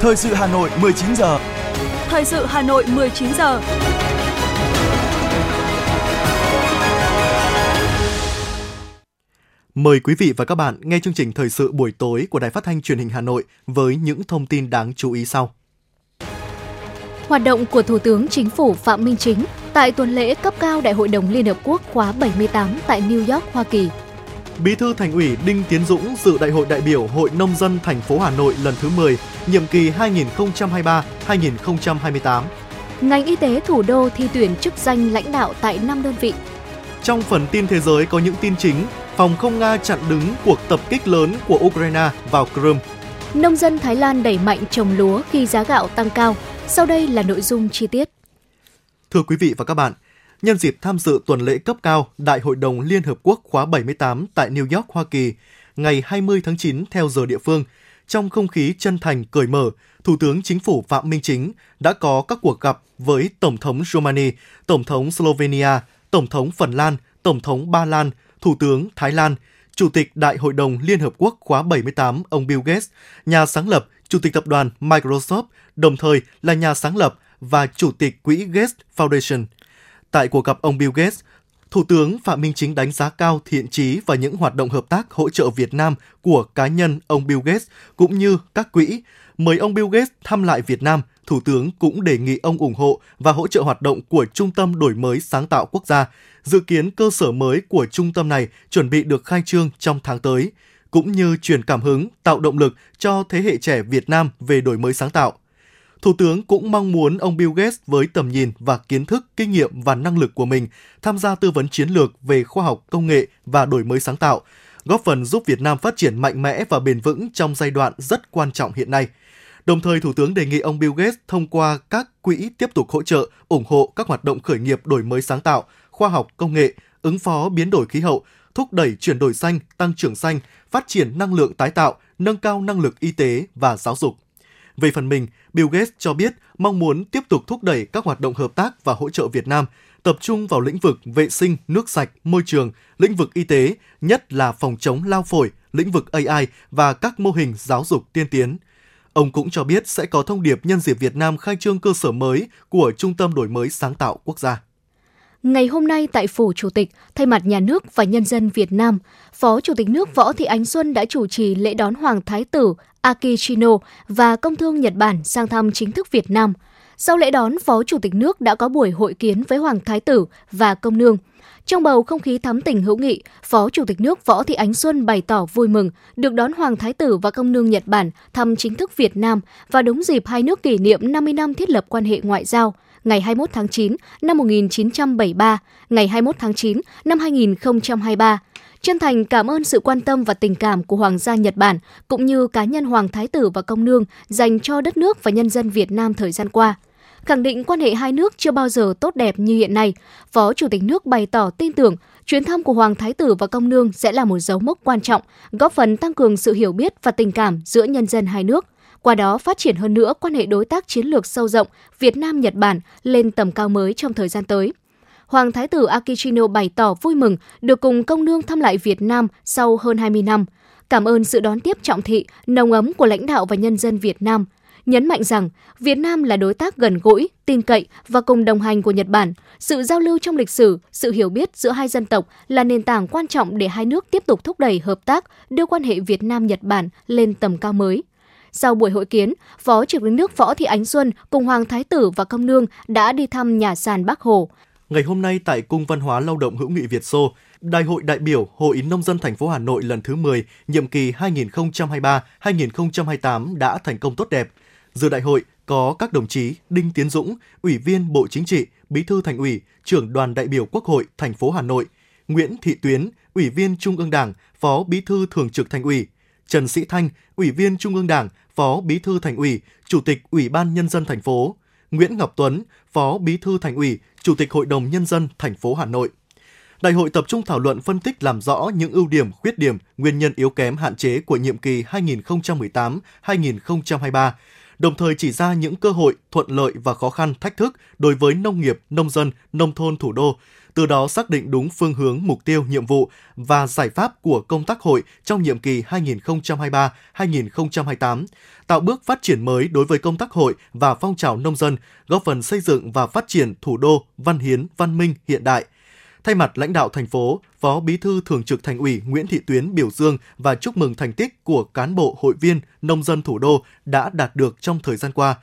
Thời sự Hà Nội 19 giờ. Thời sự Hà Nội 19 giờ. Mời quý vị và các bạn nghe chương trình thời sự buổi tối của Đài Phát thanh Truyền hình Hà Nội với những thông tin đáng chú ý sau. Hoạt động của Thủ tướng Chính phủ Phạm Minh Chính tại tuần lễ cấp cao Đại hội đồng Liên Hợp Quốc khóa 78 tại New York, Hoa Kỳ. Bí thư Thành ủy Đinh Tiến Dũng dự Đại hội đại biểu Hội nông dân thành phố Hà Nội lần thứ 10, nhiệm kỳ 2023-2028. Ngành y tế thủ đô thi tuyển chức danh lãnh đạo tại 5 đơn vị. Trong phần tin thế giới có những tin chính, phòng không Nga chặn đứng cuộc tập kích lớn của Ukraine vào Crimea. Nông dân Thái Lan đẩy mạnh trồng lúa khi giá gạo tăng cao. Sau đây là nội dung chi tiết. Thưa quý vị và các bạn, nhân dịp tham dự tuần lễ cấp cao Đại hội đồng Liên Hợp Quốc khóa 78 tại New York, Hoa Kỳ, ngày 20 tháng 9 theo giờ địa phương, trong không khí chân thành cởi mở, Thủ tướng Chính phủ Phạm Minh Chính đã có các cuộc gặp với Tổng thống Romania, Tổng thống Slovenia, Tổng thống Phần Lan, Tổng thống Ba Lan, Thủ tướng Thái Lan, Chủ tịch Đại hội đồng Liên Hợp Quốc khóa 78 ông Bill Gates, nhà sáng lập, Chủ tịch tập đoàn Microsoft, đồng thời là nhà sáng lập và Chủ tịch Quỹ Gates Foundation. Tại cuộc gặp ông Bill Gates, Thủ tướng Phạm Minh Chính đánh giá cao thiện trí và những hoạt động hợp tác hỗ trợ Việt Nam của cá nhân ông Bill Gates cũng như các quỹ. Mời ông Bill Gates thăm lại Việt Nam, Thủ tướng cũng đề nghị ông ủng hộ và hỗ trợ hoạt động của Trung tâm Đổi mới Sáng tạo Quốc gia. Dự kiến cơ sở mới của trung tâm này chuẩn bị được khai trương trong tháng tới, cũng như truyền cảm hứng, tạo động lực cho thế hệ trẻ Việt Nam về đổi mới sáng tạo. Thủ tướng cũng mong muốn ông Bill Gates với tầm nhìn và kiến thức, kinh nghiệm và năng lực của mình tham gia tư vấn chiến lược về khoa học, công nghệ và đổi mới sáng tạo, góp phần giúp Việt Nam phát triển mạnh mẽ và bền vững trong giai đoạn rất quan trọng hiện nay. Đồng thời, Thủ tướng đề nghị ông Bill Gates thông qua các quỹ tiếp tục hỗ trợ, ủng hộ các hoạt động khởi nghiệp đổi mới sáng tạo, khoa học, công nghệ, ứng phó biến đổi khí hậu, thúc đẩy chuyển đổi xanh, tăng trưởng xanh, phát triển năng lượng tái tạo, nâng cao năng lực y tế và giáo dục. Về phần mình, Bill Gates cho biết mong muốn tiếp tục thúc đẩy các hoạt động hợp tác và hỗ trợ Việt Nam, tập trung vào lĩnh vực vệ sinh, nước sạch, môi trường, lĩnh vực y tế, nhất là phòng chống lao phổi, lĩnh vực AI và các mô hình giáo dục tiên tiến. Ông cũng cho biết sẽ có thông điệp nhân dịp Việt Nam khai trương cơ sở mới của Trung tâm Đổi mới Sáng tạo Quốc gia. Ngày hôm nay tại Phủ Chủ tịch, thay mặt nhà nước và nhân dân Việt Nam, Phó Chủ tịch nước Võ Thị Ánh Xuân đã chủ trì lễ đón Hoàng Thái tử Akishino và Công thương Nhật Bản sang thăm chính thức Việt Nam. Sau lễ đón, Phó Chủ tịch nước đã có buổi hội kiến với Hoàng Thái tử và Công nương. Trong bầu không khí thắm tình hữu nghị, Phó Chủ tịch nước Võ Thị Ánh Xuân bày tỏ vui mừng được đón Hoàng Thái tử và Công nương Nhật Bản thăm chính thức Việt Nam và đúng dịp hai nước kỷ niệm 50 năm thiết lập quan hệ ngoại giao ngày 21 tháng 9 năm 1973, ngày 21 tháng 9 năm 2023 chân thành cảm ơn sự quan tâm và tình cảm của Hoàng gia Nhật Bản cũng như cá nhân Hoàng Thái tử và Công Nương dành cho đất nước và nhân dân Việt Nam thời gian qua. Khẳng định quan hệ hai nước chưa bao giờ tốt đẹp như hiện nay, Phó Chủ tịch nước bày tỏ tin tưởng chuyến thăm của Hoàng Thái tử và Công Nương sẽ là một dấu mốc quan trọng, góp phần tăng cường sự hiểu biết và tình cảm giữa nhân dân hai nước qua đó phát triển hơn nữa quan hệ đối tác chiến lược sâu rộng Việt Nam-Nhật Bản lên tầm cao mới trong thời gian tới. Hoàng Thái tử Akichino bày tỏ vui mừng được cùng công nương thăm lại Việt Nam sau hơn 20 năm. Cảm ơn sự đón tiếp trọng thị, nồng ấm của lãnh đạo và nhân dân Việt Nam. Nhấn mạnh rằng Việt Nam là đối tác gần gũi, tin cậy và cùng đồng hành của Nhật Bản. Sự giao lưu trong lịch sử, sự hiểu biết giữa hai dân tộc là nền tảng quan trọng để hai nước tiếp tục thúc đẩy hợp tác, đưa quan hệ Việt Nam-Nhật Bản lên tầm cao mới. Sau buổi hội kiến, Phó Chủ tịch nước Võ Thị Ánh Xuân cùng Hoàng Thái tử và Công Nương đã đi thăm nhà sàn Bắc Hồ. Ngày hôm nay tại Cung Văn hóa Lao động Hữu nghị Việt Xô, Đại hội đại biểu Hội Nông dân thành phố Hà Nội lần thứ 10, nhiệm kỳ 2023-2028 đã thành công tốt đẹp. Dự đại hội có các đồng chí Đinh Tiến Dũng, Ủy viên Bộ Chính trị, Bí thư Thành ủy, Trưởng đoàn đại biểu Quốc hội thành phố Hà Nội, Nguyễn Thị Tuyến, Ủy viên Trung ương Đảng, Phó Bí thư Thường trực Thành ủy, Trần Sĩ Thanh, Ủy viên Trung ương Đảng, Phó Bí thư Thành ủy, Chủ tịch Ủy ban nhân dân thành phố, Nguyễn Ngọc Tuấn, Phó Bí thư Thành ủy, Chủ tịch Hội đồng nhân dân thành phố Hà Nội. Đại hội tập trung thảo luận phân tích làm rõ những ưu điểm, khuyết điểm, nguyên nhân yếu kém hạn chế của nhiệm kỳ 2018-2023, đồng thời chỉ ra những cơ hội, thuận lợi và khó khăn, thách thức đối với nông nghiệp, nông dân, nông thôn thủ đô, từ đó xác định đúng phương hướng, mục tiêu, nhiệm vụ và giải pháp của công tác hội trong nhiệm kỳ 2023-2028, tạo bước phát triển mới đối với công tác hội và phong trào nông dân, góp phần xây dựng và phát triển thủ đô văn hiến, văn minh, hiện đại – Thay mặt lãnh đạo thành phố, Phó Bí thư Thường trực Thành ủy Nguyễn Thị Tuyến biểu dương và chúc mừng thành tích của cán bộ hội viên nông dân thủ đô đã đạt được trong thời gian qua.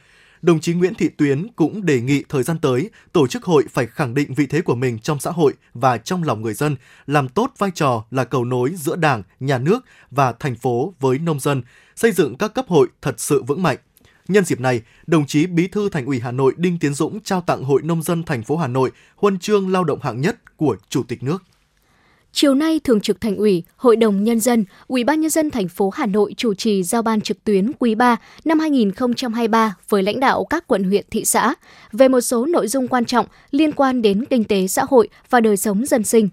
Đồng chí Nguyễn Thị Tuyến cũng đề nghị thời gian tới, tổ chức hội phải khẳng định vị thế của mình trong xã hội và trong lòng người dân, làm tốt vai trò là cầu nối giữa Đảng, Nhà nước và thành phố với nông dân, xây dựng các cấp hội thật sự vững mạnh. Nhân dịp này, đồng chí Bí thư Thành ủy Hà Nội Đinh Tiến Dũng trao tặng Hội nông dân thành phố Hà Nội huân chương lao động hạng nhất của Chủ tịch nước. Chiều nay, Thường trực Thành ủy, Hội đồng nhân dân, Ủy ban nhân dân thành phố Hà Nội chủ trì giao ban trực tuyến quý 3 năm 2023 với lãnh đạo các quận huyện thị xã về một số nội dung quan trọng liên quan đến kinh tế xã hội và đời sống dân sinh.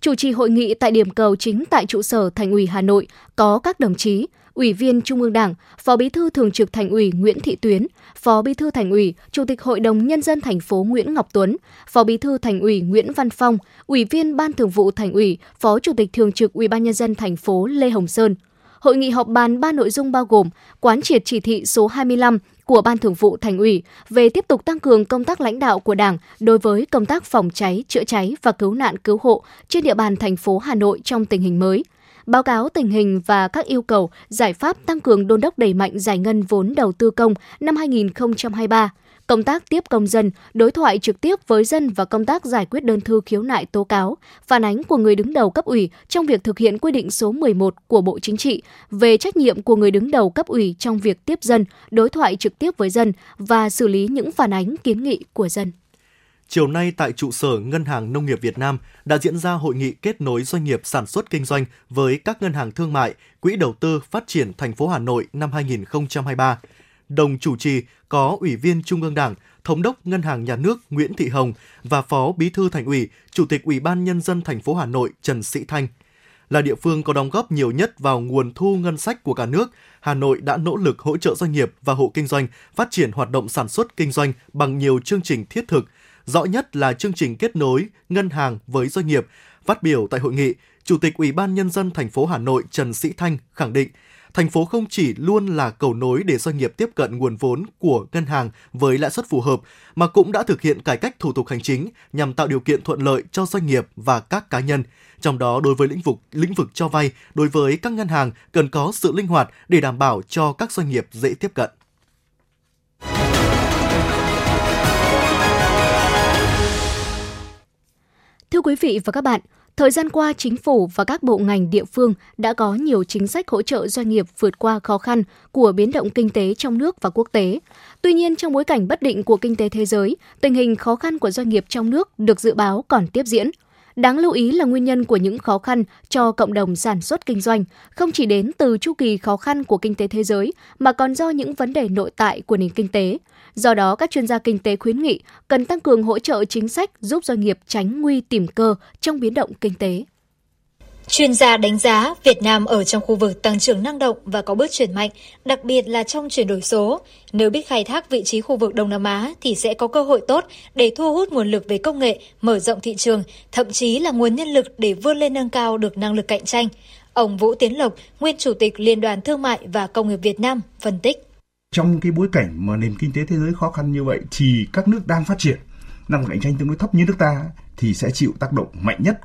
Chủ trì hội nghị tại điểm cầu chính tại trụ sở Thành ủy Hà Nội có các đồng chí Ủy viên Trung ương Đảng, Phó Bí thư Thường trực Thành ủy Nguyễn Thị Tuyến, Phó Bí thư Thành ủy, Chủ tịch Hội đồng nhân dân thành phố Nguyễn Ngọc Tuấn, Phó Bí thư Thành ủy Nguyễn Văn Phong, Ủy viên Ban Thường vụ Thành ủy, Phó Chủ tịch Thường trực Ủy ban nhân dân thành phố Lê Hồng Sơn. Hội nghị họp bàn ba nội dung bao gồm quán triệt chỉ thị số 25 của Ban Thường vụ Thành ủy về tiếp tục tăng cường công tác lãnh đạo của Đảng đối với công tác phòng cháy, chữa cháy và cứu nạn cứu hộ trên địa bàn thành phố Hà Nội trong tình hình mới báo cáo tình hình và các yêu cầu, giải pháp tăng cường đôn đốc đẩy mạnh giải ngân vốn đầu tư công năm 2023, công tác tiếp công dân, đối thoại trực tiếp với dân và công tác giải quyết đơn thư khiếu nại tố cáo, phản ánh của người đứng đầu cấp ủy trong việc thực hiện quy định số 11 của Bộ Chính trị về trách nhiệm của người đứng đầu cấp ủy trong việc tiếp dân, đối thoại trực tiếp với dân và xử lý những phản ánh kiến nghị của dân. Chiều nay tại trụ sở Ngân hàng Nông nghiệp Việt Nam đã diễn ra hội nghị kết nối doanh nghiệp sản xuất kinh doanh với các ngân hàng thương mại, quỹ đầu tư phát triển thành phố Hà Nội năm 2023. Đồng chủ trì có Ủy viên Trung ương Đảng, Thống đốc Ngân hàng Nhà nước Nguyễn Thị Hồng và Phó Bí thư Thành ủy, Chủ tịch Ủy ban nhân dân thành phố Hà Nội Trần Sĩ Thanh. Là địa phương có đóng góp nhiều nhất vào nguồn thu ngân sách của cả nước, Hà Nội đã nỗ lực hỗ trợ doanh nghiệp và hộ kinh doanh phát triển hoạt động sản xuất kinh doanh bằng nhiều chương trình thiết thực, rõ nhất là chương trình kết nối ngân hàng với doanh nghiệp. Phát biểu tại hội nghị, Chủ tịch Ủy ban nhân dân thành phố Hà Nội Trần Sĩ Thanh khẳng định, thành phố không chỉ luôn là cầu nối để doanh nghiệp tiếp cận nguồn vốn của ngân hàng với lãi suất phù hợp, mà cũng đã thực hiện cải cách thủ tục hành chính nhằm tạo điều kiện thuận lợi cho doanh nghiệp và các cá nhân. Trong đó, đối với lĩnh vực lĩnh vực cho vay, đối với các ngân hàng cần có sự linh hoạt để đảm bảo cho các doanh nghiệp dễ tiếp cận. Quý vị và các bạn, thời gian qua chính phủ và các bộ ngành địa phương đã có nhiều chính sách hỗ trợ doanh nghiệp vượt qua khó khăn của biến động kinh tế trong nước và quốc tế. Tuy nhiên, trong bối cảnh bất định của kinh tế thế giới, tình hình khó khăn của doanh nghiệp trong nước được dự báo còn tiếp diễn. Đáng lưu ý là nguyên nhân của những khó khăn cho cộng đồng sản xuất kinh doanh không chỉ đến từ chu kỳ khó khăn của kinh tế thế giới mà còn do những vấn đề nội tại của nền kinh tế. Do đó, các chuyên gia kinh tế khuyến nghị cần tăng cường hỗ trợ chính sách giúp doanh nghiệp tránh nguy tìm cơ trong biến động kinh tế. Chuyên gia đánh giá Việt Nam ở trong khu vực tăng trưởng năng động và có bước chuyển mạnh, đặc biệt là trong chuyển đổi số. Nếu biết khai thác vị trí khu vực Đông Nam Á thì sẽ có cơ hội tốt để thu hút nguồn lực về công nghệ, mở rộng thị trường, thậm chí là nguồn nhân lực để vươn lên nâng cao được năng lực cạnh tranh. Ông Vũ Tiến Lộc, nguyên chủ tịch Liên đoàn Thương mại và Công nghiệp Việt Nam, phân tích. Trong cái bối cảnh mà nền kinh tế thế giới khó khăn như vậy thì các nước đang phát triển, năng lực cạnh tranh tương đối thấp như nước ta thì sẽ chịu tác động mạnh nhất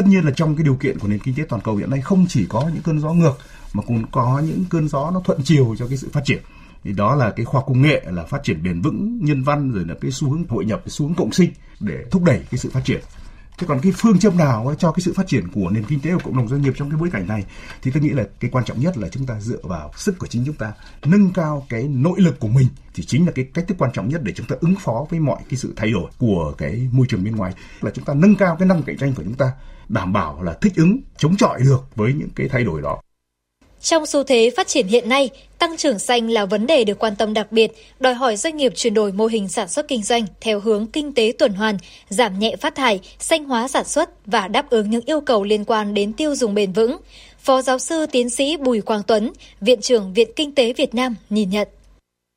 tất nhiên là trong cái điều kiện của nền kinh tế toàn cầu hiện nay không chỉ có những cơn gió ngược, mà cũng có những cơn gió nó thuận chiều cho cái sự phát triển. Thì đó là cái khoa công nghệ, là phát triển bền vững, nhân văn, rồi là cái xu hướng hội nhập, cái xu hướng cộng sinh để thúc đẩy cái sự phát triển. Thế còn cái phương châm nào cho cái sự phát triển của nền kinh tế của cộng đồng doanh nghiệp trong cái bối cảnh này? Thì tôi nghĩ là cái quan trọng nhất là chúng ta dựa vào sức của chính chúng ta, nâng cao cái nội lực của mình thì chính là cái cách thức quan trọng nhất để chúng ta ứng phó với mọi cái sự thay đổi của cái môi trường bên ngoài. Là chúng ta nâng cao cái năng cạnh tranh của chúng ta đảm bảo là thích ứng chống chọi được với những cái thay đổi đó trong xu thế phát triển hiện nay, tăng trưởng xanh là vấn đề được quan tâm đặc biệt, đòi hỏi doanh nghiệp chuyển đổi mô hình sản xuất kinh doanh theo hướng kinh tế tuần hoàn, giảm nhẹ phát thải, xanh hóa sản xuất và đáp ứng những yêu cầu liên quan đến tiêu dùng bền vững. Phó giáo sư tiến sĩ Bùi Quang Tuấn, Viện trưởng Viện Kinh tế Việt Nam nhìn nhận.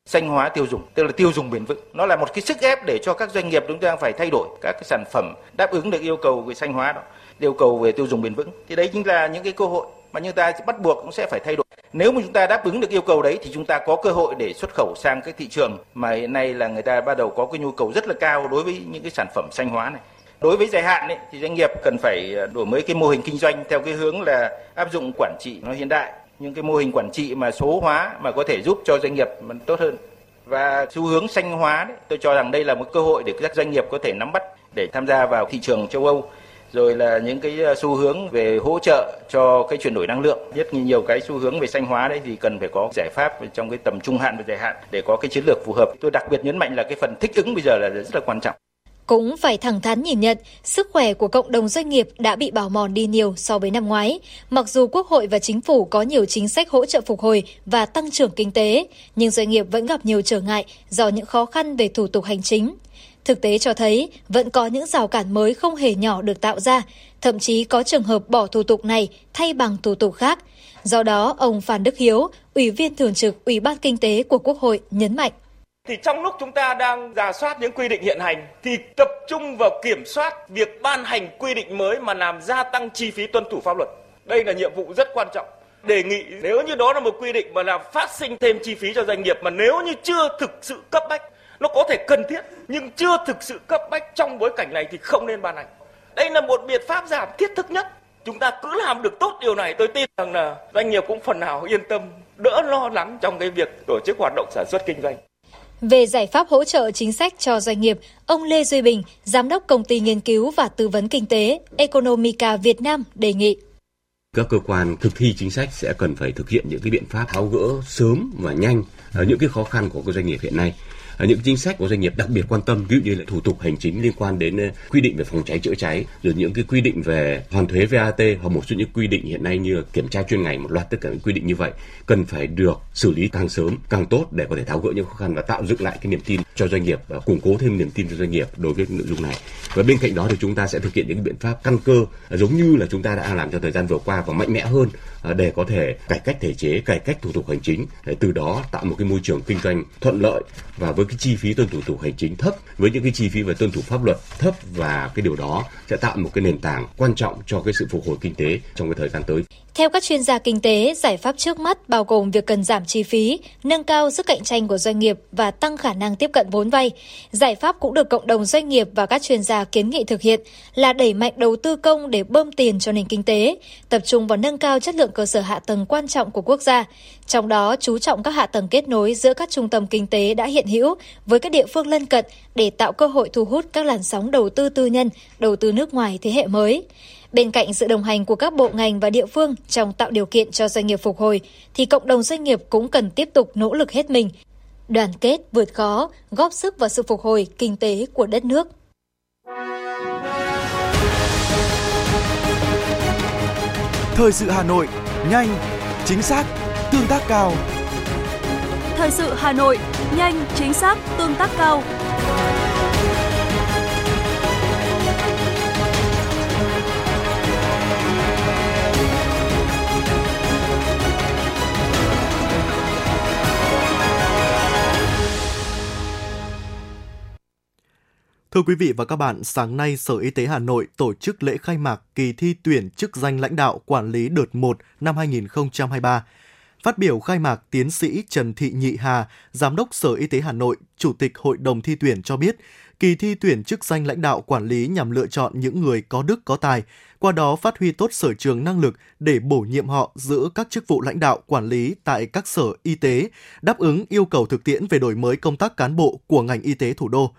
xanh hóa tiêu dùng tức là tiêu dùng bền vững nó là một cái sức ép để cho các doanh nghiệp chúng ta phải thay đổi các cái sản phẩm đáp ứng được yêu cầu về xanh hóa đó yêu cầu về tiêu dùng bền vững. Thì đấy chính là những cái cơ hội mà chúng ta bắt buộc cũng sẽ phải thay đổi. Nếu mà chúng ta đáp ứng được yêu cầu đấy thì chúng ta có cơ hội để xuất khẩu sang cái thị trường mà hiện nay là người ta bắt đầu có cái nhu cầu rất là cao đối với những cái sản phẩm xanh hóa này. Đối với dài hạn ấy, thì doanh nghiệp cần phải à, đổi mới cái mô hình kinh doanh theo cái hướng là áp dụng quản trị nó hiện đại. Những cái mô hình quản trị mà số hóa mà có thể giúp cho doanh nghiệp tốt hơn. Và xu hướng xanh hóa đấy, tôi cho rằng đây là một cơ hội để các doanh nghiệp có thể nắm bắt để tham gia vào thị trường châu Âu rồi là những cái ờ, xu hướng về hỗ trợ cho cái chuyển đổi năng lượng nhất nhiều cái xu hướng về xanh hóa đấy thì cần phải có giải pháp trong cái tầm trung hạn và dài hạn để có cái chiến lược phù hợp tôi đặc biệt nhấn mạnh là cái phần thích ứng bây giờ là rất là quan trọng cũng phải thẳng thắn nhìn nhận, sức khỏe của cộng đồng doanh nghiệp đã bị bào mòn đi nhiều so với năm ngoái. Mặc dù Quốc hội và Chính phủ có nhiều chính sách hỗ trợ phục hồi và tăng trưởng kinh tế, nhưng doanh nghiệp vẫn gặp nhiều trở ngại do những khó khăn về thủ tục hành chính. Thực tế cho thấy vẫn có những rào cản mới không hề nhỏ được tạo ra, thậm chí có trường hợp bỏ thủ tục này thay bằng thủ tục khác. Do đó, ông Phan Đức Hiếu, Ủy viên Thường trực Ủy ban Kinh tế của Quốc hội nhấn mạnh. Thì trong lúc chúng ta đang giả soát những quy định hiện hành thì tập trung vào kiểm soát việc ban hành quy định mới mà làm gia tăng chi phí tuân thủ pháp luật. Đây là nhiệm vụ rất quan trọng. Đề nghị nếu như đó là một quy định mà làm phát sinh thêm chi phí cho doanh nghiệp mà nếu như chưa thực sự cấp bách nó có thể cần thiết nhưng chưa thực sự cấp bách trong bối cảnh này thì không nên ban hành. Đây là một biện pháp giảm thiết thực nhất. Chúng ta cứ làm được tốt điều này tôi tin rằng là doanh nghiệp cũng phần nào yên tâm, đỡ lo lắng trong cái việc tổ chức hoạt động sản xuất kinh doanh. Về giải pháp hỗ trợ chính sách cho doanh nghiệp, ông Lê Duy Bình, Giám đốc Công ty Nghiên cứu và Tư vấn Kinh tế Economica Việt Nam đề nghị các cơ quan thực thi chính sách sẽ cần phải thực hiện những cái biện pháp tháo gỡ sớm và nhanh những cái khó khăn của các doanh nghiệp hiện nay Ờ, những chính sách của doanh nghiệp đặc biệt quan tâm, ví dụ như là thủ tục hành chính liên quan đến ờ, quy định về phòng cháy chữa cháy, rồi những cái quy định về hoàn thuế VAT hoặc một số những quy định hiện nay như kiểm tra chuyên ngành, một loạt tất cả những quy định như vậy, cần phải được xử lý càng sớm càng tốt để có thể tháo gỡ những khó khăn và tạo dựng lại cái niềm tin cho doanh nghiệp và củng cố thêm niềm tin cho doanh nghiệp đối với nội dung này. Và bên cạnh đó thì chúng ta sẽ thực hiện những biện pháp căn cơ, giống như là chúng ta đã làm trong thời gian vừa qua và mạnh mẽ hơn À, để có thể cải cách thể chế, cải cách thủ tục hành chính, để từ đó tạo một cái môi trường kinh doanh thuận lợi và với cái chi phí tuân thủ thủ hành chính thấp, với những cái chi phí về tuân thủ pháp luật thấp và cái điều đó sẽ tạo một cái nền tảng quan trọng cho cái sự phục hồi kinh tế trong cái thời gian tới. Theo các chuyên gia kinh tế, giải pháp trước mắt bao gồm việc cần giảm chi phí, nâng cao sức cạnh tranh của doanh nghiệp và tăng khả năng tiếp cận vốn vay. Giải pháp cũng được cộng đồng doanh nghiệp và các chuyên gia kiến nghị thực hiện là đẩy mạnh đầu tư công để bơm tiền cho nền kinh tế, tập trung vào nâng cao chất lượng cơ sở hạ tầng quan trọng của quốc gia, trong đó chú trọng các hạ tầng kết nối giữa các trung tâm kinh tế đã hiện hữu với các địa phương lân cận để tạo cơ hội thu hút các làn sóng đầu tư tư nhân, đầu tư nước ngoài thế hệ mới. Bên cạnh sự đồng hành của các bộ ngành và địa phương trong tạo điều kiện cho doanh nghiệp phục hồi, thì cộng đồng doanh nghiệp cũng cần tiếp tục nỗ lực hết mình, đoàn kết vượt khó, góp sức vào sự phục hồi kinh tế của đất nước. Thời sự Hà Nội, nhanh, chính xác, tương tác cao. Thời sự Hà Nội, nhanh, chính xác, tương tác cao. Thưa quý vị và các bạn, sáng nay Sở Y tế Hà Nội tổ chức lễ khai mạc kỳ thi tuyển chức danh lãnh đạo quản lý đợt 1 năm 2023. Phát biểu khai mạc, tiến sĩ Trần Thị Nhị Hà, Giám đốc Sở Y tế Hà Nội, Chủ tịch Hội đồng thi tuyển cho biết, kỳ thi tuyển chức danh lãnh đạo quản lý nhằm lựa chọn những người có đức có tài, qua đó phát huy tốt sở trường năng lực để bổ nhiệm họ giữ các chức vụ lãnh đạo quản lý tại các sở y tế, đáp ứng yêu cầu thực tiễn về đổi mới công tác cán bộ của ngành y tế thủ đô.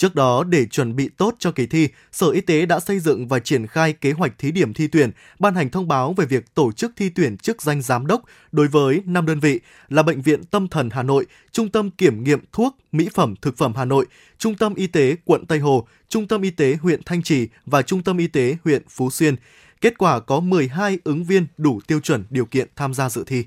Trước đó, để chuẩn bị tốt cho kỳ thi, Sở Y tế đã xây dựng và triển khai kế hoạch thí điểm thi tuyển, ban hành thông báo về việc tổ chức thi tuyển chức danh giám đốc đối với 5 đơn vị là Bệnh viện Tâm thần Hà Nội, Trung tâm Kiểm nghiệm Thuốc, Mỹ phẩm, Thực phẩm Hà Nội, Trung tâm Y tế quận Tây Hồ, Trung tâm Y tế huyện Thanh Trì và Trung tâm Y tế huyện Phú Xuyên. Kết quả có 12 ứng viên đủ tiêu chuẩn điều kiện tham gia dự thi.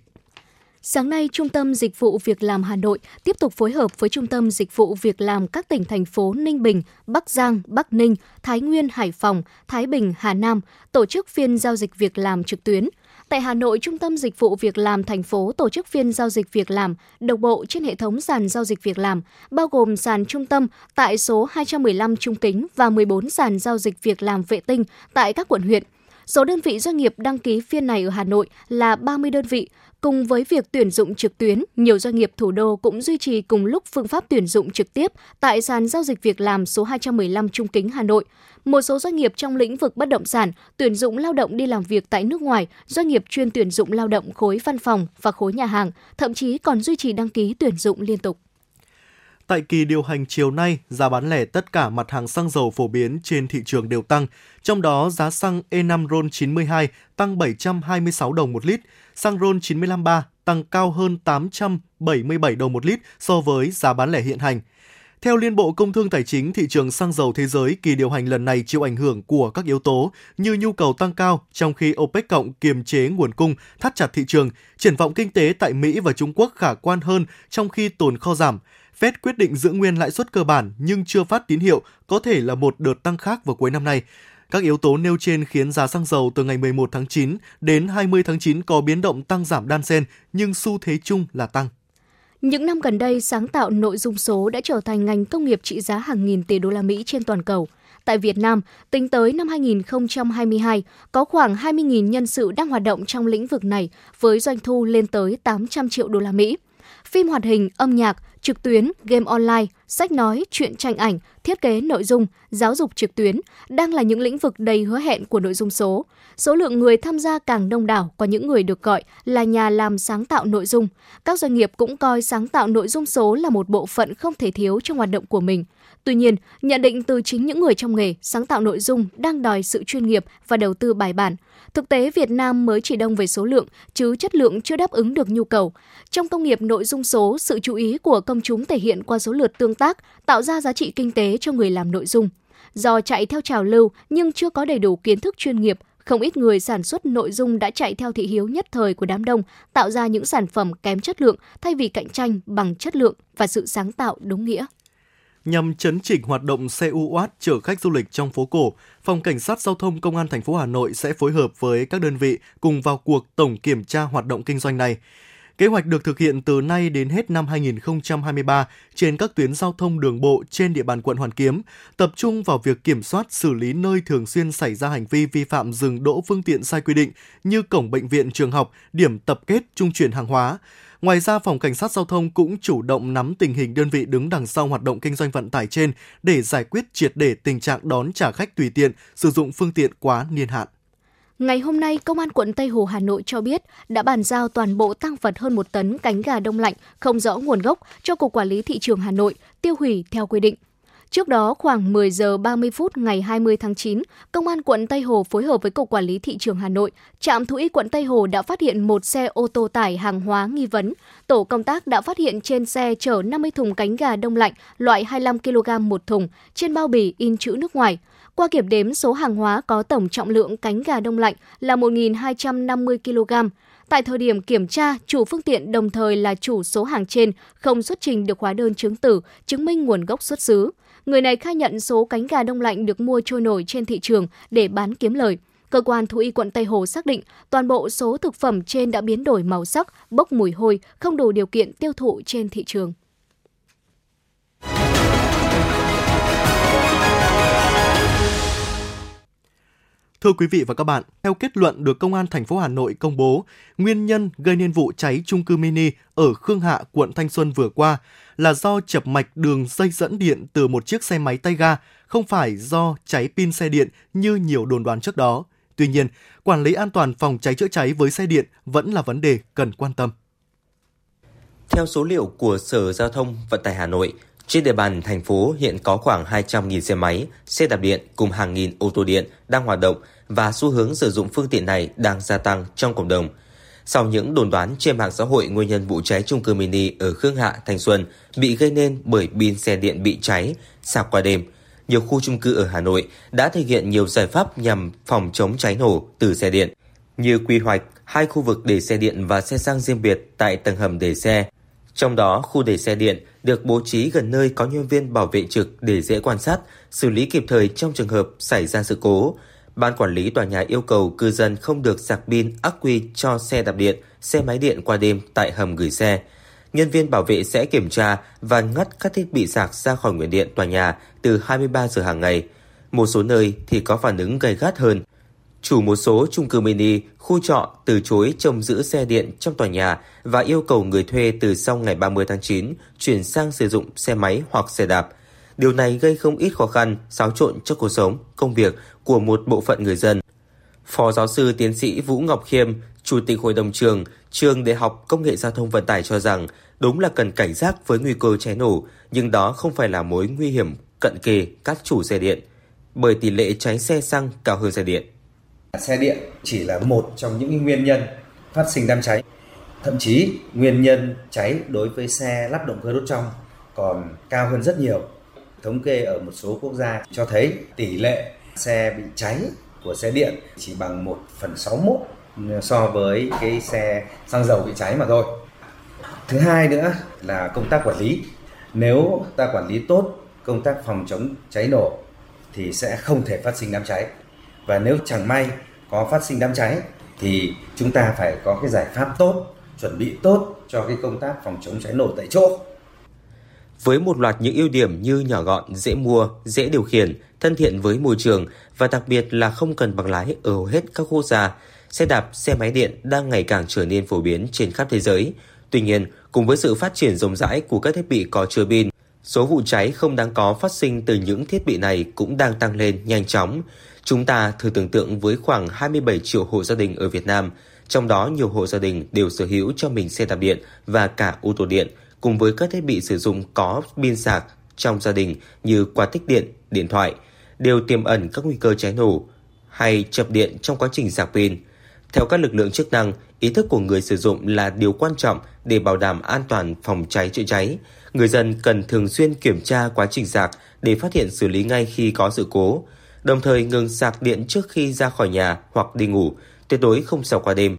Sáng nay, Trung tâm Dịch vụ Việc làm Hà Nội tiếp tục phối hợp với Trung tâm Dịch vụ Việc làm các tỉnh thành phố Ninh Bình, Bắc Giang, Bắc Ninh, Thái Nguyên, Hải Phòng, Thái Bình, Hà Nam tổ chức phiên giao dịch việc làm trực tuyến – Tại Hà Nội, Trung tâm Dịch vụ Việc làm thành phố tổ chức phiên giao dịch việc làm đồng bộ trên hệ thống sàn giao dịch việc làm, bao gồm sàn trung tâm tại số 215 Trung Kính và 14 sàn giao dịch việc làm vệ tinh tại các quận huyện. Số đơn vị doanh nghiệp đăng ký phiên này ở Hà Nội là 30 đơn vị, Cùng với việc tuyển dụng trực tuyến, nhiều doanh nghiệp thủ đô cũng duy trì cùng lúc phương pháp tuyển dụng trực tiếp tại sàn giao dịch việc làm số 215 Trung Kính Hà Nội. Một số doanh nghiệp trong lĩnh vực bất động sản tuyển dụng lao động đi làm việc tại nước ngoài, doanh nghiệp chuyên tuyển dụng lao động khối văn phòng và khối nhà hàng, thậm chí còn duy trì đăng ký tuyển dụng liên tục. Tại kỳ điều hành chiều nay, giá bán lẻ tất cả mặt hàng xăng dầu phổ biến trên thị trường đều tăng, trong đó giá xăng E5 RON 92 tăng 726 đồng một lít, xăng RON 95.3 tăng cao hơn 877 đồng một lít so với giá bán lẻ hiện hành. Theo Liên Bộ Công Thương Tài chính, thị trường xăng dầu thế giới kỳ điều hành lần này chịu ảnh hưởng của các yếu tố như nhu cầu tăng cao, trong khi OPEC cộng kiềm chế nguồn cung, thắt chặt thị trường, triển vọng kinh tế tại Mỹ và Trung Quốc khả quan hơn trong khi tồn kho giảm. Fed quyết định giữ nguyên lãi suất cơ bản nhưng chưa phát tín hiệu có thể là một đợt tăng khác vào cuối năm nay. Các yếu tố nêu trên khiến giá xăng dầu từ ngày 11 tháng 9 đến 20 tháng 9 có biến động tăng giảm đan xen, nhưng xu thế chung là tăng. Những năm gần đây, sáng tạo nội dung số đã trở thành ngành công nghiệp trị giá hàng nghìn tỷ đô la Mỹ trên toàn cầu. Tại Việt Nam, tính tới năm 2022, có khoảng 20.000 nhân sự đang hoạt động trong lĩnh vực này với doanh thu lên tới 800 triệu đô la Mỹ. Phim hoạt hình, âm nhạc, trực tuyến, game online, sách nói, truyện tranh ảnh, thiết kế nội dung, giáo dục trực tuyến đang là những lĩnh vực đầy hứa hẹn của nội dung số. Số lượng người tham gia càng đông đảo có những người được gọi là nhà làm sáng tạo nội dung. Các doanh nghiệp cũng coi sáng tạo nội dung số là một bộ phận không thể thiếu trong hoạt động của mình. Tuy nhiên, nhận định từ chính những người trong nghề, sáng tạo nội dung đang đòi sự chuyên nghiệp và đầu tư bài bản. Thực tế Việt Nam mới chỉ đông về số lượng, chứ chất lượng chưa đáp ứng được nhu cầu. Trong công nghiệp nội dung số, sự chú ý của công chúng thể hiện qua số lượt tương tác, tạo ra giá trị kinh tế cho người làm nội dung. Do chạy theo trào lưu nhưng chưa có đầy đủ kiến thức chuyên nghiệp, không ít người sản xuất nội dung đã chạy theo thị hiếu nhất thời của đám đông, tạo ra những sản phẩm kém chất lượng thay vì cạnh tranh bằng chất lượng và sự sáng tạo đúng nghĩa. Nhằm chấn chỉnh hoạt động xe UOT chở khách du lịch trong phố cổ, Phòng Cảnh sát Giao thông Công an thành phố Hà Nội sẽ phối hợp với các đơn vị cùng vào cuộc tổng kiểm tra hoạt động kinh doanh này. Kế hoạch được thực hiện từ nay đến hết năm 2023 trên các tuyến giao thông đường bộ trên địa bàn quận Hoàn Kiếm, tập trung vào việc kiểm soát xử lý nơi thường xuyên xảy ra hành vi vi phạm dừng đỗ phương tiện sai quy định như cổng bệnh viện, trường học, điểm tập kết trung chuyển hàng hóa. Ngoài ra, Phòng Cảnh sát Giao thông cũng chủ động nắm tình hình đơn vị đứng đằng sau hoạt động kinh doanh vận tải trên để giải quyết triệt để tình trạng đón trả khách tùy tiện, sử dụng phương tiện quá niên hạn. Ngày hôm nay, Công an quận Tây Hồ Hà Nội cho biết đã bàn giao toàn bộ tăng vật hơn một tấn cánh gà đông lạnh không rõ nguồn gốc cho Cục Quản lý Thị trường Hà Nội tiêu hủy theo quy định. Trước đó, khoảng 10 giờ 30 phút ngày 20 tháng 9, Công an quận Tây Hồ phối hợp với Cục Quản lý Thị trường Hà Nội, trạm thú y quận Tây Hồ đã phát hiện một xe ô tô tải hàng hóa nghi vấn. Tổ công tác đã phát hiện trên xe chở 50 thùng cánh gà đông lạnh loại 25 kg một thùng, trên bao bì in chữ nước ngoài. Qua kiểm đếm, số hàng hóa có tổng trọng lượng cánh gà đông lạnh là 1.250 kg. Tại thời điểm kiểm tra, chủ phương tiện đồng thời là chủ số hàng trên không xuất trình được hóa đơn chứng tử chứng minh nguồn gốc xuất xứ. Người này khai nhận số cánh gà đông lạnh được mua trôi nổi trên thị trường để bán kiếm lời. Cơ quan thú y quận Tây Hồ xác định toàn bộ số thực phẩm trên đã biến đổi màu sắc, bốc mùi hôi, không đủ điều kiện tiêu thụ trên thị trường. Thưa quý vị và các bạn, theo kết luận được Công an thành phố Hà Nội công bố, nguyên nhân gây nên vụ cháy chung cư mini ở Khương Hạ, quận Thanh Xuân vừa qua là do chập mạch đường dây dẫn điện từ một chiếc xe máy tay ga, không phải do cháy pin xe điện như nhiều đồn đoán trước đó. Tuy nhiên, quản lý an toàn phòng cháy chữa cháy với xe điện vẫn là vấn đề cần quan tâm. Theo số liệu của Sở Giao thông Vận tải Hà Nội, trên địa bàn thành phố hiện có khoảng 200.000 xe máy, xe đạp điện cùng hàng nghìn ô tô điện đang hoạt động và xu hướng sử dụng phương tiện này đang gia tăng trong cộng đồng. Sau những đồn đoán trên mạng xã hội nguyên nhân vụ cháy chung cư mini ở Khương Hạ, Thanh Xuân bị gây nên bởi pin xe điện bị cháy, sạc qua đêm, nhiều khu chung cư ở Hà Nội đã thực hiện nhiều giải pháp nhằm phòng chống cháy nổ từ xe điện, như quy hoạch hai khu vực để xe điện và xe sang riêng biệt tại tầng hầm để xe. Trong đó, khu để xe điện được bố trí gần nơi có nhân viên bảo vệ trực để dễ quan sát, xử lý kịp thời trong trường hợp xảy ra sự cố, Ban quản lý tòa nhà yêu cầu cư dân không được sạc pin ắc quy cho xe đạp điện, xe máy điện qua đêm tại hầm gửi xe. Nhân viên bảo vệ sẽ kiểm tra và ngắt các thiết bị sạc ra khỏi nguồn điện tòa nhà từ 23 giờ hàng ngày. Một số nơi thì có phản ứng gay gắt hơn. Chủ một số chung cư mini, khu trọ từ chối trông giữ xe điện trong tòa nhà và yêu cầu người thuê từ sau ngày 30 tháng 9 chuyển sang sử dụng xe máy hoặc xe đạp. Điều này gây không ít khó khăn, xáo trộn cho cuộc sống, công việc của một bộ phận người dân. Phó giáo sư tiến sĩ Vũ Ngọc Khiêm, Chủ tịch Hội đồng trường, Trường Đại học Công nghệ Giao thông Vận tải cho rằng đúng là cần cảnh giác với nguy cơ cháy nổ, nhưng đó không phải là mối nguy hiểm cận kề các chủ xe điện, bởi tỷ lệ cháy xe xăng cao hơn xe điện. Xe điện chỉ là một trong những nguyên nhân phát sinh đám cháy. Thậm chí, nguyên nhân cháy đối với xe lắp động cơ đốt trong còn cao hơn rất nhiều. Thống kê ở một số quốc gia cho thấy tỷ lệ xe bị cháy của xe điện chỉ bằng 1 phần 61 so với cái xe xăng dầu bị cháy mà thôi. Thứ hai nữa là công tác quản lý. Nếu ta quản lý tốt công tác phòng chống cháy nổ thì sẽ không thể phát sinh đám cháy. Và nếu chẳng may có phát sinh đám cháy thì chúng ta phải có cái giải pháp tốt, chuẩn bị tốt cho cái công tác phòng chống cháy nổ tại chỗ. Với một loạt những ưu điểm như nhỏ gọn, dễ mua, dễ điều khiển, thân thiện với môi trường và đặc biệt là không cần bằng lái ở hầu hết các quốc gia, xe đạp, xe máy điện đang ngày càng trở nên phổ biến trên khắp thế giới. Tuy nhiên, cùng với sự phát triển rộng rãi của các thiết bị có chứa pin, số vụ cháy không đáng có phát sinh từ những thiết bị này cũng đang tăng lên nhanh chóng. Chúng ta thử tưởng tượng với khoảng 27 triệu hộ gia đình ở Việt Nam, trong đó nhiều hộ gia đình đều sở hữu cho mình xe đạp điện và cả ô tô điện, cùng với các thiết bị sử dụng có pin sạc trong gia đình như quạt tích điện, điện thoại, đều tiềm ẩn các nguy cơ cháy nổ hay chập điện trong quá trình sạc pin. Theo các lực lượng chức năng, ý thức của người sử dụng là điều quan trọng để bảo đảm an toàn phòng cháy chữa cháy. Người dân cần thường xuyên kiểm tra quá trình sạc để phát hiện xử lý ngay khi có sự cố, đồng thời ngừng sạc điện trước khi ra khỏi nhà hoặc đi ngủ, tuyệt đối không sạc qua đêm.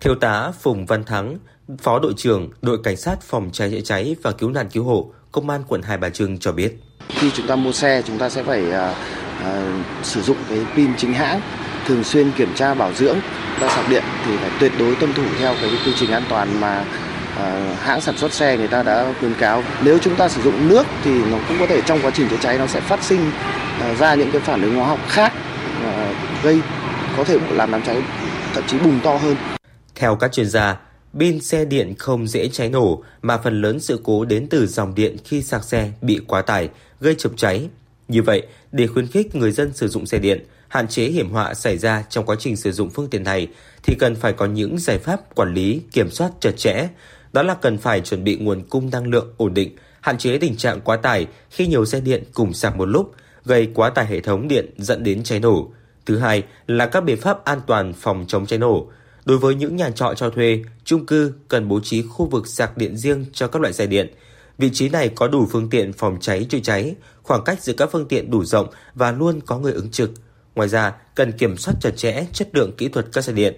Thiếu tá Phùng Văn Thắng, Phó đội trưởng đội cảnh sát phòng cháy chữa cháy và cứu nạn cứu hộ, Công an quận Hai Bà Trưng cho biết. Khi chúng ta mua xe, chúng ta sẽ phải uh, uh, sử dụng cái pin chính hãng, thường xuyên kiểm tra bảo dưỡng. Ta sạc điện thì phải tuyệt đối tuân thủ theo cái quy trình an toàn mà Ờ, hãng sản xuất xe người ta đã khuyến cáo. Nếu chúng ta sử dụng nước thì nó cũng có thể trong quá trình chữa cháy nó sẽ phát sinh ờ, ra những cái phản ứng hóa học khác ờ, gây có thể làm đám cháy thậm chí bùng to hơn. Theo các chuyên gia, pin xe điện không dễ cháy nổ mà phần lớn sự cố đến từ dòng điện khi sạc xe bị quá tải, gây chập cháy. Như vậy, để khuyến khích người dân sử dụng xe điện, hạn chế hiểm họa xảy ra trong quá trình sử dụng phương tiện này thì cần phải có những giải pháp quản lý, kiểm soát chặt chẽ. Đó là cần phải chuẩn bị nguồn cung năng lượng ổn định, hạn chế tình trạng quá tải khi nhiều xe điện cùng sạc một lúc, gây quá tải hệ thống điện dẫn đến cháy nổ. Thứ hai là các biện pháp an toàn phòng chống cháy nổ. Đối với những nhà trọ cho thuê, chung cư cần bố trí khu vực sạc điện riêng cho các loại xe điện. Vị trí này có đủ phương tiện phòng cháy chữa cháy, khoảng cách giữa các phương tiện đủ rộng và luôn có người ứng trực. Ngoài ra, cần kiểm soát chặt chẽ chất lượng kỹ thuật các xe điện.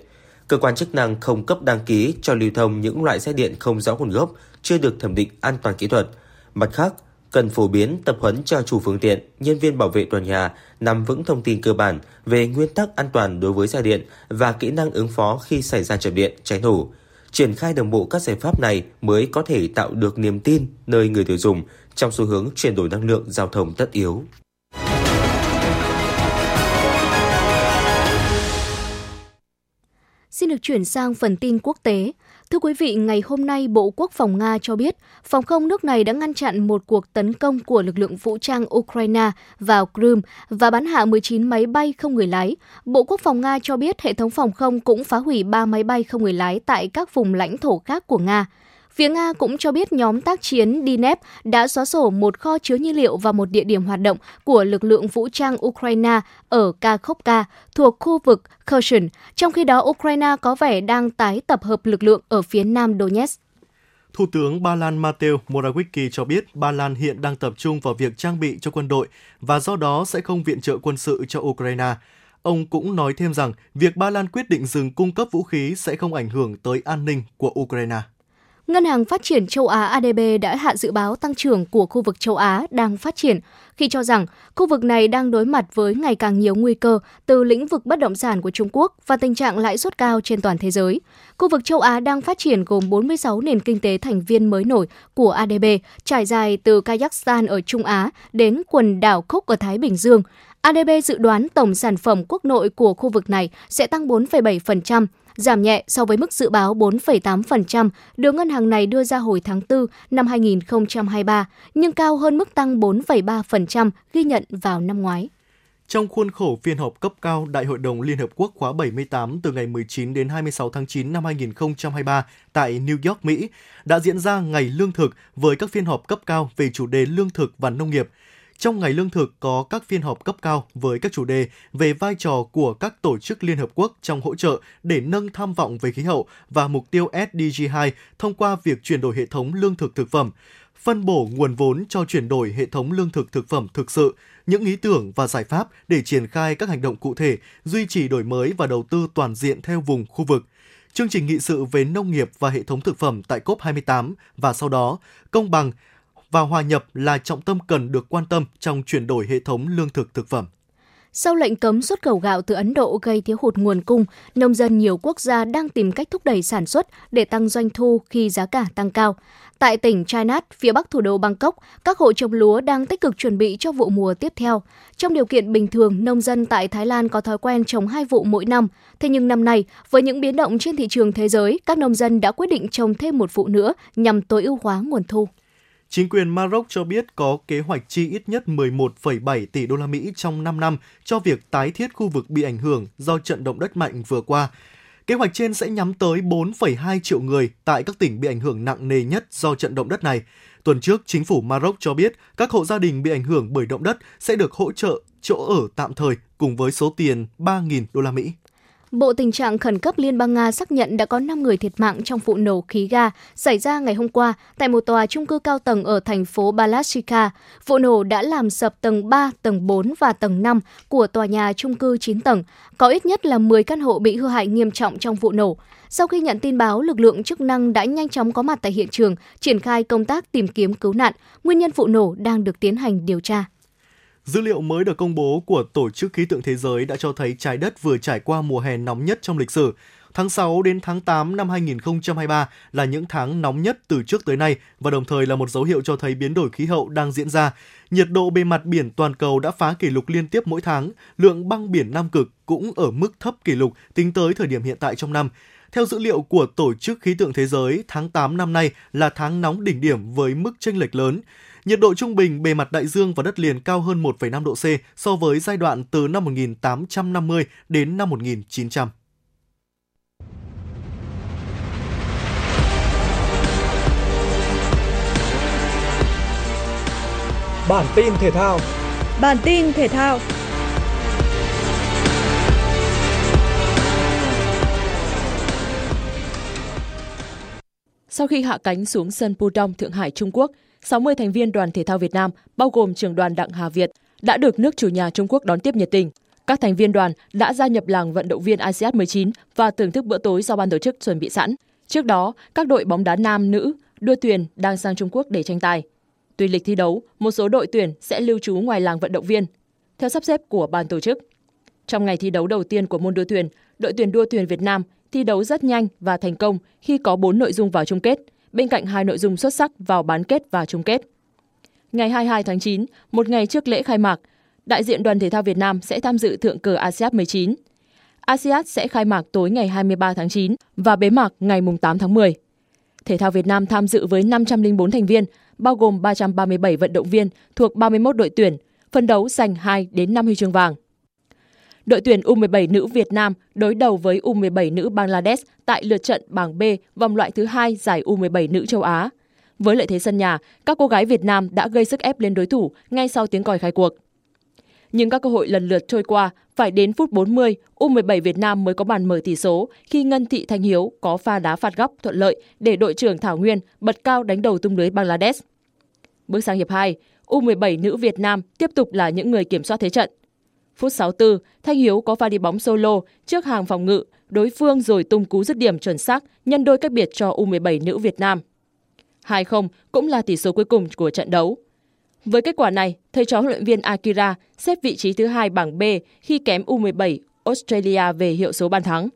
Cơ quan chức năng không cấp đăng ký cho lưu thông những loại xe điện không rõ nguồn gốc, chưa được thẩm định an toàn kỹ thuật. Mặt khác, cần phổ biến tập huấn cho chủ phương tiện, nhân viên bảo vệ tòa nhà nắm vững thông tin cơ bản về nguyên tắc an toàn đối với xe điện và kỹ năng ứng phó khi xảy ra chập điện, cháy nổ. Triển khai đồng bộ các giải pháp này mới có thể tạo được niềm tin nơi người tiêu dùng trong xu hướng chuyển đổi năng lượng giao thông tất yếu. Xin được chuyển sang phần tin quốc tế. Thưa quý vị, ngày hôm nay Bộ Quốc phòng Nga cho biết phòng không nước này đã ngăn chặn một cuộc tấn công của lực lượng vũ trang Ukraine vào Crimea và bắn hạ 19 máy bay không người lái. Bộ Quốc phòng Nga cho biết hệ thống phòng không cũng phá hủy 3 máy bay không người lái tại các vùng lãnh thổ khác của Nga. Phía Nga cũng cho biết nhóm tác chiến DNEP đã xóa sổ một kho chứa nhiên liệu và một địa điểm hoạt động của lực lượng vũ trang Ukraine ở Kakhovka thuộc khu vực Kherson. Trong khi đó, Ukraine có vẻ đang tái tập hợp lực lượng ở phía nam Donetsk. Thủ tướng Ba Lan Mateusz Morawiecki cho biết Ba Lan hiện đang tập trung vào việc trang bị cho quân đội và do đó sẽ không viện trợ quân sự cho Ukraine. Ông cũng nói thêm rằng việc Ba Lan quyết định dừng cung cấp vũ khí sẽ không ảnh hưởng tới an ninh của Ukraine. Ngân hàng Phát triển châu Á ADB đã hạ dự báo tăng trưởng của khu vực châu Á đang phát triển khi cho rằng khu vực này đang đối mặt với ngày càng nhiều nguy cơ từ lĩnh vực bất động sản của Trung Quốc và tình trạng lãi suất cao trên toàn thế giới. Khu vực châu Á đang phát triển gồm 46 nền kinh tế thành viên mới nổi của ADB, trải dài từ Kazakhstan ở Trung Á đến quần đảo Cook ở Thái Bình Dương. ADB dự đoán tổng sản phẩm quốc nội của khu vực này sẽ tăng 4,7%, giảm nhẹ so với mức dự báo 4,8% được ngân hàng này đưa ra hồi tháng 4 năm 2023, nhưng cao hơn mức tăng 4,3% ghi nhận vào năm ngoái. Trong khuôn khổ phiên họp cấp cao Đại hội đồng Liên Hợp Quốc khóa 78 từ ngày 19 đến 26 tháng 9 năm 2023 tại New York, Mỹ, đã diễn ra Ngày Lương thực với các phiên họp cấp cao về chủ đề lương thực và nông nghiệp – trong ngày lương thực có các phiên họp cấp cao với các chủ đề về vai trò của các tổ chức Liên Hợp Quốc trong hỗ trợ để nâng tham vọng về khí hậu và mục tiêu SDG 2 thông qua việc chuyển đổi hệ thống lương thực thực phẩm, phân bổ nguồn vốn cho chuyển đổi hệ thống lương thực thực phẩm thực sự, những ý tưởng và giải pháp để triển khai các hành động cụ thể, duy trì đổi mới và đầu tư toàn diện theo vùng khu vực. Chương trình nghị sự về nông nghiệp và hệ thống thực phẩm tại COP28 và sau đó công bằng và hòa nhập là trọng tâm cần được quan tâm trong chuyển đổi hệ thống lương thực thực phẩm. Sau lệnh cấm xuất khẩu gạo từ Ấn Độ gây thiếu hụt nguồn cung, nông dân nhiều quốc gia đang tìm cách thúc đẩy sản xuất để tăng doanh thu khi giá cả tăng cao. Tại tỉnh Chainat, phía bắc thủ đô Bangkok, các hộ trồng lúa đang tích cực chuẩn bị cho vụ mùa tiếp theo. Trong điều kiện bình thường, nông dân tại Thái Lan có thói quen trồng hai vụ mỗi năm. Thế nhưng năm nay, với những biến động trên thị trường thế giới, các nông dân đã quyết định trồng thêm một vụ nữa nhằm tối ưu hóa nguồn thu. Chính quyền Maroc cho biết có kế hoạch chi ít nhất 11,7 tỷ đô la Mỹ trong 5 năm cho việc tái thiết khu vực bị ảnh hưởng do trận động đất mạnh vừa qua. Kế hoạch trên sẽ nhắm tới 4,2 triệu người tại các tỉnh bị ảnh hưởng nặng nề nhất do trận động đất này. Tuần trước, chính phủ Maroc cho biết các hộ gia đình bị ảnh hưởng bởi động đất sẽ được hỗ trợ chỗ ở tạm thời cùng với số tiền 3.000 đô la Mỹ. Bộ Tình trạng Khẩn cấp Liên bang Nga xác nhận đã có 5 người thiệt mạng trong vụ nổ khí ga xảy ra ngày hôm qua tại một tòa trung cư cao tầng ở thành phố Balashika. Vụ nổ đã làm sập tầng 3, tầng 4 và tầng 5 của tòa nhà trung cư 9 tầng. Có ít nhất là 10 căn hộ bị hư hại nghiêm trọng trong vụ nổ. Sau khi nhận tin báo, lực lượng chức năng đã nhanh chóng có mặt tại hiện trường, triển khai công tác tìm kiếm cứu nạn. Nguyên nhân vụ nổ đang được tiến hành điều tra. Dữ liệu mới được công bố của Tổ chức Khí tượng Thế giới đã cho thấy trái đất vừa trải qua mùa hè nóng nhất trong lịch sử. Tháng 6 đến tháng 8 năm 2023 là những tháng nóng nhất từ trước tới nay và đồng thời là một dấu hiệu cho thấy biến đổi khí hậu đang diễn ra. Nhiệt độ bề mặt biển toàn cầu đã phá kỷ lục liên tiếp mỗi tháng, lượng băng biển Nam Cực cũng ở mức thấp kỷ lục tính tới thời điểm hiện tại trong năm. Theo dữ liệu của Tổ chức Khí tượng Thế giới, tháng 8 năm nay là tháng nóng đỉnh điểm với mức chênh lệch lớn. Nhiệt độ trung bình bề mặt đại dương và đất liền cao hơn 1,5 độ C so với giai đoạn từ năm 1850 đến năm 1900. Bản tin thể thao Bản tin thể thao Sau khi hạ cánh xuống sân Pudong, Thượng Hải, Trung Quốc, 60 thành viên đoàn thể thao Việt Nam, bao gồm trưởng đoàn Đặng Hà Việt, đã được nước chủ nhà Trung Quốc đón tiếp nhiệt tình. Các thành viên đoàn đã gia nhập làng vận động viên ASEAN 19 và thưởng thức bữa tối do ban tổ chức chuẩn bị sẵn. Trước đó, các đội bóng đá nam, nữ, đua thuyền đang sang Trung Quốc để tranh tài. Tùy lịch thi đấu, một số đội tuyển sẽ lưu trú ngoài làng vận động viên, theo sắp xếp của ban tổ chức. Trong ngày thi đấu đầu tiên của môn đua thuyền, đội tuyển đua thuyền Việt Nam thi đấu rất nhanh và thành công khi có 4 nội dung vào chung kết – bên cạnh hai nội dung xuất sắc vào bán kết và chung kết. Ngày 22 tháng 9, một ngày trước lễ khai mạc, đại diện đoàn thể thao Việt Nam sẽ tham dự thượng cờ ASEAN 19. ASEAN sẽ khai mạc tối ngày 23 tháng 9 và bế mạc ngày 8 tháng 10. Thể thao Việt Nam tham dự với 504 thành viên, bao gồm 337 vận động viên thuộc 31 đội tuyển, phân đấu giành 2 đến 5 huy chương vàng đội tuyển U17 nữ Việt Nam đối đầu với U17 nữ Bangladesh tại lượt trận bảng B vòng loại thứ hai giải U17 nữ châu Á. Với lợi thế sân nhà, các cô gái Việt Nam đã gây sức ép lên đối thủ ngay sau tiếng còi khai cuộc. Nhưng các cơ hội lần lượt trôi qua, phải đến phút 40, U17 Việt Nam mới có bàn mở tỷ số khi Ngân Thị Thanh Hiếu có pha đá phạt góc thuận lợi để đội trưởng Thảo Nguyên bật cao đánh đầu tung lưới Bangladesh. Bước sang hiệp 2, U17 nữ Việt Nam tiếp tục là những người kiểm soát thế trận – Phút 64, Thanh Hiếu có pha đi bóng solo trước hàng phòng ngự, đối phương rồi tung cú dứt điểm chuẩn xác, nhân đôi cách biệt cho U17 nữ Việt Nam. 2-0 cũng là tỷ số cuối cùng của trận đấu. Với kết quả này, thầy trò huấn luyện viên Akira xếp vị trí thứ hai bảng B khi kém U17 Australia về hiệu số bàn thắng.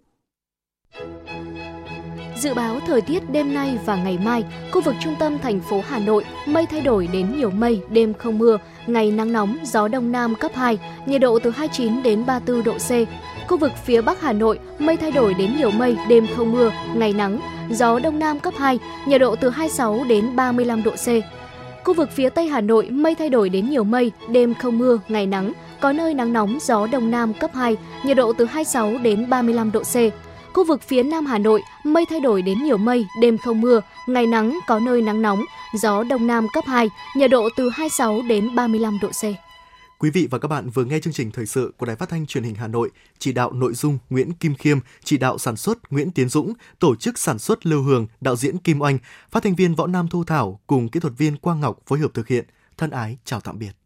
Dự báo thời tiết đêm nay và ngày mai, khu vực trung tâm thành phố Hà Nội mây thay đổi đến nhiều mây, đêm không mưa, ngày nắng nóng, gió đông nam cấp 2, nhiệt độ từ 29 đến 34 độ C. Khu vực phía Bắc Hà Nội mây thay đổi đến nhiều mây, đêm không mưa, ngày nắng, gió đông nam cấp 2, nhiệt độ từ 26 đến 35 độ C. Khu vực phía Tây Hà Nội mây thay đổi đến nhiều mây, đêm không mưa, ngày nắng, có nơi nắng nóng, gió đông nam cấp 2, nhiệt độ từ 26 đến 35 độ C. Khu vực phía Nam Hà Nội, mây thay đổi đến nhiều mây, đêm không mưa, ngày nắng, có nơi nắng nóng, gió Đông Nam cấp 2, nhiệt độ từ 26 đến 35 độ C. Quý vị và các bạn vừa nghe chương trình thời sự của Đài Phát thanh Truyền hình Hà Nội, chỉ đạo nội dung Nguyễn Kim Khiêm, chỉ đạo sản xuất Nguyễn Tiến Dũng, tổ chức sản xuất Lưu Hường, đạo diễn Kim Oanh, phát thanh viên Võ Nam Thu Thảo cùng kỹ thuật viên Quang Ngọc phối hợp thực hiện. Thân ái chào tạm biệt.